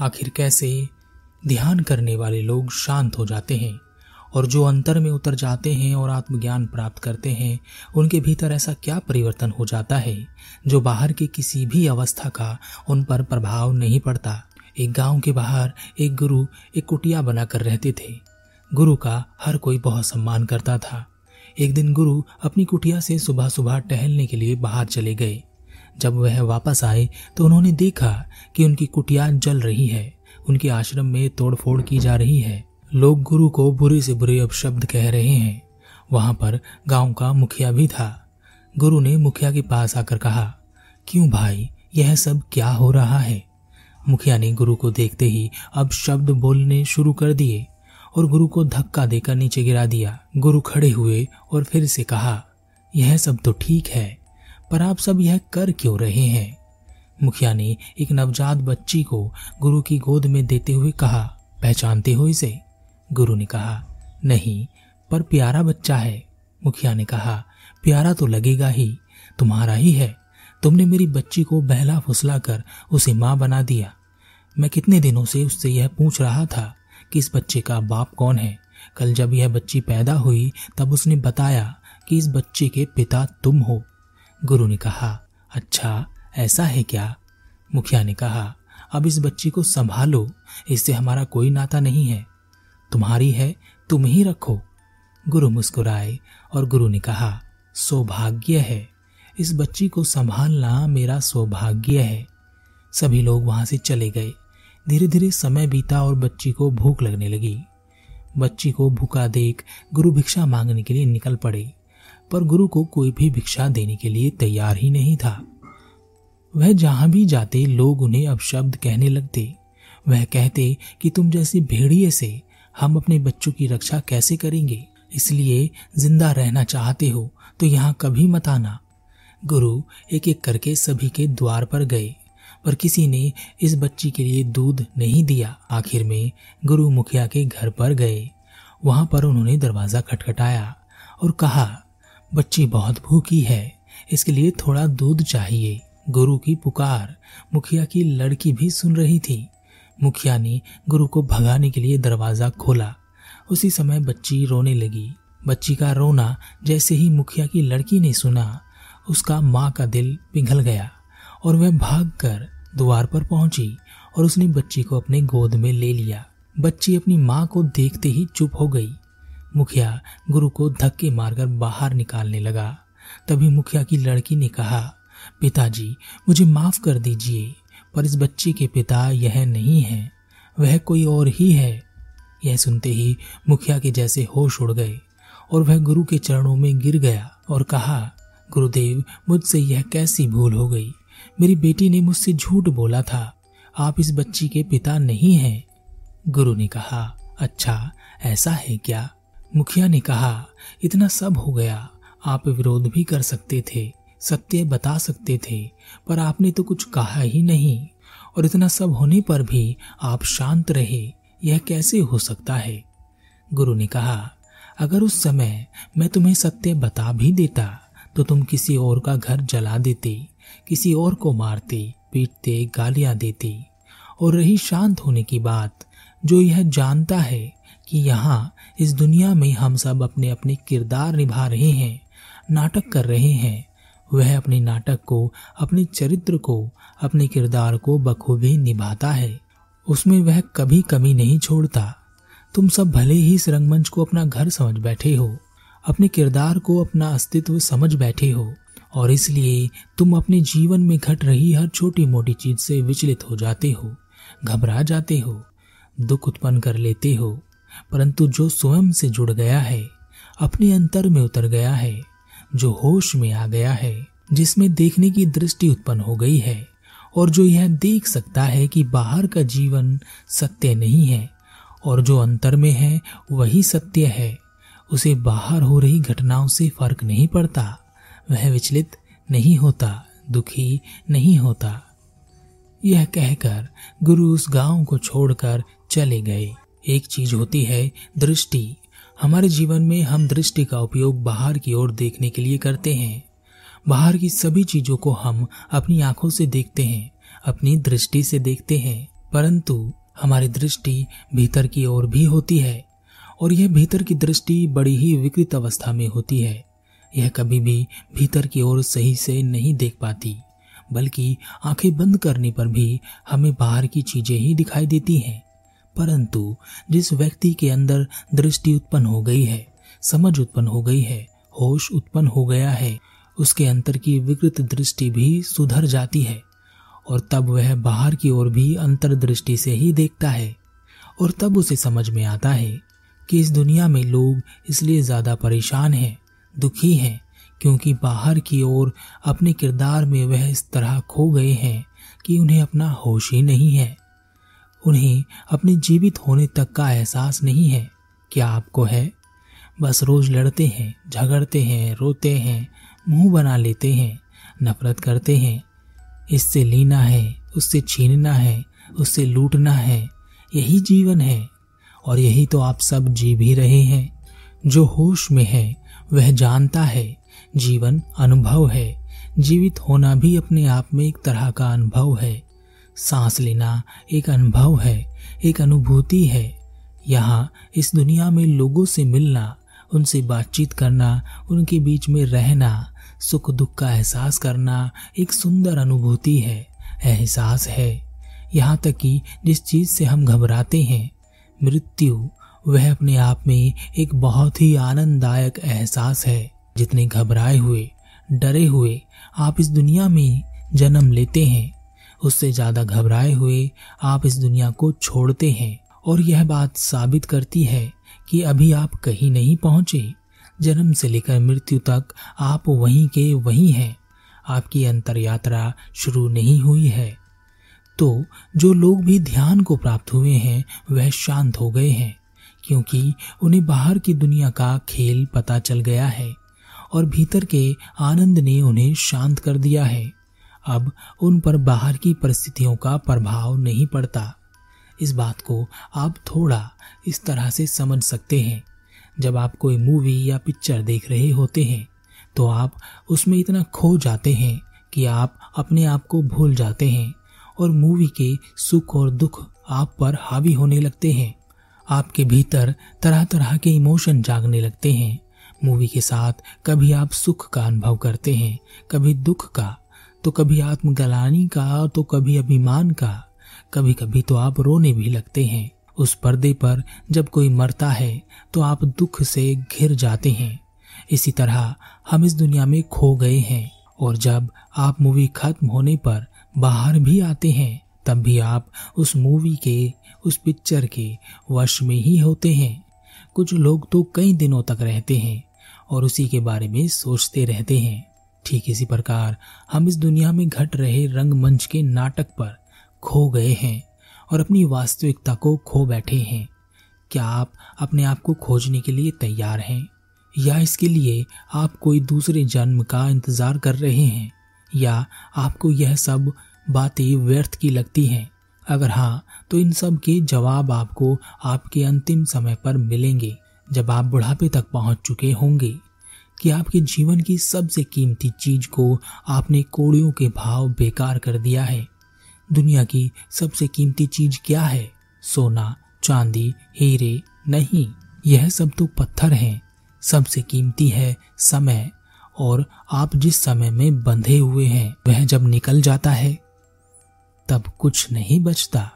आखिर कैसे ध्यान करने वाले लोग शांत हो जाते हैं और जो अंतर में उतर जाते हैं और आत्मज्ञान प्राप्त करते हैं, उनके भीतर ऐसा क्या परिवर्तन हो जाता है जो बाहर की किसी भी अवस्था का उन पर प्रभाव नहीं पड़ता? एक गाँव के बाहर एक गुरु एक कुटिया बनाकर रहते थे। गुरु का हर कोई बहुत सम्मान करता था। एक दिन गुरु अपनी कुटिया से सुबह सुबह टहलने के लिए बाहर चले गए। जब वह वापस आए तो उन्होंने देखा कि उनकी कुटिया जल रही है। उनके आश्रम में तोड़फोड़ की जा रही है। लोग गुरु को बुरे से बुरे अपशब्द कह रहे हैं। वहाँ पर गाँव का मुखिया भी था। गुरु ने मुखिया के पास आकर कहा, क्यों भाई, यह सब क्या हो रहा है? मुखिया ने गुरु को देखते ही अब शब्द बोलने शुरू कर दिए और गुरु को धक्का देकर नीचे गिरा दिया। गुरु खड़े हुए और फिर से कहा, यह सब तो ठीक है। पर आप सब यह कर क्यों रहे हैं? मुखिया ने एक नवजात बच्ची को गुरु की गोद में देते हुए कहा, पहचानते हो इसे? गुरु ने कहा, नहीं, पर प्यारा बच्चा है। मुखिया ने कहा, प्यारा तो लगेगा ही, तुम्हारा ही है। तुमने मेरी बच्ची को बहला फुसला कर उसे माँ बना दिया। मैं कितने दिनों से उससे यह पूछ रहा था कि इस बच्चे का बाप कौन है? कल जब यह बच्ची पैदा हुई, तब उसने बताया कि इस बच्चे के पिता तुम हो। गुरु ने कहा अच्छा ऐसा है क्या? मुखिया ने कहा, अब इस बच्ची को संभालो, इससे हमारा कोई नाता नहीं है। तुम्हारी है, तुम ही रखो। गुरु मुस्कुराए और गुरु ने कहा, सौभाग्य है। इस बच्ची को संभालना मेरा सौभाग्य है। सभी लोग वहाँ से चले गए। धीरे धीरे समय बीता और बच्ची को भूख लगने लगी। बच्ची को भूखा देख गुरु भिक्षा मांगने के लिए निकल पड़े। पर गुरु को कोई भी भिक्षा देने के लिए तैयार ही नहीं था। वह जहाँ भी जाते, लोग उन्हें अपशब्द कहने लगते। वह कहते कि, तुम जैसी भेड़िए से हम अपने बच्चों की रक्षा कैसे करेंगे? इसलिए ज़िंदा रहना चाहते हो तो यहाँ कभी मत आना। गुरु एक एक करके सभी के द्वार पर गए, पर किसी ने इस बच्ची के लिए दूध नहीं दिया। आखिर में गुरु मुखिया के घर पर गए। वहाँ पर उन्होंने दरवाज़ा खटखटाया और कहा बच्ची बहुत भूखी है, इसके लिए थोड़ा दूध चाहिए। गुरु की पुकार, मुखिया की लड़की भी सुन रही थी। मुखिया ने गुरु को भगाने के लिए दरवाज़ा खोला। उसी समय बच्ची रोने लगी। बच्ची का रोना जैसे ही मुखिया की लड़की ने सुना, उसका माँ का दिल पिघल गया और वह भागकर द्वार पर पहुँची और उसने बच्ची को अपने गोद में ले लिया। बच्ची अपनी माँ को देखते ही चुप हो गई। मुखिया गुरु को धक्के मारकर बाहर निकालने लगा। तभी मुखिया की लड़की ने कहा, पिताजी, मुझे माफ़ कर दीजिए, पर इस बच्ची के पिता यह नहीं है, वह कोई और ही है। यह सुनते ही मुखिया के जैसे होश उड़ गए और वह गुरु के चरणों में गिर गया और कहा, गुरुदेव, मुझसे यह कैसी भूल हो गई? मेरी बेटी ने मुझसे झूठ बोला था, आप इस बच्ची के पिता नहीं हैं। गुरु ने कहा अच्छा ऐसा है क्या? मुखिया ने कहा, इतना सब हो गया। आप विरोध भी कर सकते थे, सत्य बता सकते थे, पर आपने तो कुछ कहा ही नहीं। और इतना सब होने पर भी आप शांत रहे, यह कैसे हो सकता है? गुरु ने कहा, अगर उस समय मैं तुम्हें सत्य बता भी देता तो तुम किसी और का घर जला देते, किसी और को मारते, पीटते, गालियाँ देते। और रही शांत होने की बात, जो यह जानता है कि यहाँ इस दुनिया में हम सब अपने अपने किरदार निभा रहे हैं, नाटक कर रहे हैं। वह अपने नाटक को, अपने चरित्र को, अपने किरदार को बखूबी निभाता है। उसमें वह कभी कमी नहीं छोड़ता। तुम सब भले ही इस रंगमंच को अपना घर समझ बैठे हो, अपने किरदार को अपना अस्तित्व समझ बैठे हो, और इसलिए तुम अपने जीवन में घट रही हर छोटी मोटी चीज़ से विचलित हो जाते हो, घबरा जाते हो, दुख उत्पन्न कर लेते हो परंतु जो स्वयं से जुड़ गया है, अपने अंतर में उतर गया है, जो होश में आ गया है, जिसमें देखने की दृष्टि उत्पन्न हो गई है, और जो यह देख सकता है कि बाहर का जीवन सत्य नहीं है, और जो अंतर में है, वही सत्य है, उसे बाहर हो रही घटनाओं से फ़र्क नहीं पड़ता, वह विचलित नहीं होता, दुखी नहीं होता। यह कहकर गुरु उस गाँव को छोड़कर चले गए। एक चीज़ होती है दृष्टि। हमारे जीवन में हम दृष्टि का उपयोग बाहर की ओर देखने के लिए करते हैं। बाहर की सभी चीज़ों को हम अपनी आँखों से देखते हैं, अपनी दृष्टि से देखते हैं। परंतु हमारी दृष्टि भीतर की ओर भी होती है और यह भीतर की दृष्टि बड़ी ही विकृत अवस्था में होती है। यह कभी भी भीतर की ओर सही से नहीं देख पाती, बल्कि आँखें बंद करने पर भी हमें बाहर की चीज़ें ही दिखाई देती हैं। परंतु जिस व्यक्ति के अंदर दृष्टि उत्पन्न हो गई है, समझ उत्पन्न हो गई है, होश उत्पन्न हो गया है, उसके अंतर की विकृत दृष्टि भी सुधर जाती है और तब वह बाहर की ओर भी अंतर्दृष्टि से ही देखता है और तब उसे समझ में आता है कि इस दुनिया में लोग इसलिए ज़्यादा परेशान हैं, दुखी हैं, क्योंकि बाहर की ओर अपने किरदार में वह इस तरह खो गए हैं कि उन्हें अपना होश ही नहीं है। उन्हें अपने जीवित होने तक का एहसास नहीं है क्या आपको है? बस रोज लड़ते हैं, झगड़ते हैं, रोते हैं, मुँह बना लेते हैं, नफरत करते हैं। इससे लेना है, उससे छीनना है, उससे लूटना है, यही जीवन है। और यही तो आप सब जी भी रहे हैं। जो होश में है, वह जानता है, जीवन अनुभव है। जीवित होना भी अपने आप में एक तरह का अनुभव है। सांस लेना एक अनुभव है, एक अनुभूति है। यहाँ इस दुनिया में लोगों से मिलना, उनसे बातचीत करना, उनके बीच में रहना सुख दुख का एहसास करना एक सुंदर अनुभूति है, एहसास है। यहाँ तक कि जिस चीज़ से हम घबराते हैं, मृत्यु, वह अपने आप में एक बहुत ही आनंददायक एहसास है। जितने घबराए हुए, डरे हुए आप इस दुनिया में जन्म लेते हैं उससे ज़्यादा घबराए हुए आप इस दुनिया को छोड़ते हैं। और यह बात साबित करती है कि अभी आप कहीं नहीं पहुँचे। जन्म से लेकर मृत्यु तक आप वहीं के वहीं हैं। आपकी अंतर यात्रा शुरू नहीं हुई है। तो जो लोग भी ध्यान को प्राप्त हुए हैं, वह शांत हो गए हैं, क्योंकि उन्हें बाहर की दुनिया का खेल पता चल गया है। और भीतर के आनंद ने उन्हें शांत कर दिया है। अब उन पर बाहर की परिस्थितियों का प्रभाव नहीं पड़ता। इस बात को आप थोड़ा इस तरह से समझ सकते हैं। जब आप कोई मूवी या पिक्चर देख रहे होते हैं तो आप उसमें इतना खो जाते हैं कि आप अपने आप को भूल जाते हैं और मूवी के सुख और दुख आप पर हावी होने लगते हैं। आपके भीतर तरह तरह के इमोशन जागने लगते हैं। मूवी के साथ कभी आप सुख का अनुभव करते हैं, कभी दुख का। तो कभी आत्मगलानी का तो कभी अभिमान का। कभी कभी तो आप रोने भी लगते हैं। उस पर्दे पर जब कोई मरता है तो आप दुख से घिर जाते हैं। इसी तरह हम इस दुनिया में खो गए हैं, और जब आप मूवी खत्म होने पर बाहर भी आते हैं, तब भी आप उस मूवी के, उस पिक्चर के वश में ही होते हैं। कुछ लोग तो कई दिनों तक रहते हैं, और उसी के बारे में सोचते रहते हैं। ठीक इसी प्रकार हम इस दुनिया में घट रहे रंगमंच के नाटक पर खो गए हैं और अपनी वास्तविकता को खो बैठे हैं। क्या आप अपने आप को खोजने के लिए तैयार हैं? या इसके लिए आप कोई दूसरे जन्म का इंतज़ार कर रहे हैं? या आपको यह सब बातें व्यर्थ की लगती हैं? अगर हाँ तो इन सब के जवाब आपको आपके अंतिम समय पर मिलेंगे, जब आप बुढ़ापे तक पहुँच चुके होंगे। कि आपके जीवन की सबसे कीमती चीज़ को आपने कोड़ियों के भाव बेकार कर दिया है। दुनिया की सबसे कीमती चीज़ क्या है? सोना, चांदी, हीरे नहीं। यह सब तो पत्थर हैं। सबसे कीमती है समय, और आप जिस समय में बंधे हुए हैं, वह जब निकल जाता है, तब कुछ नहीं बचता।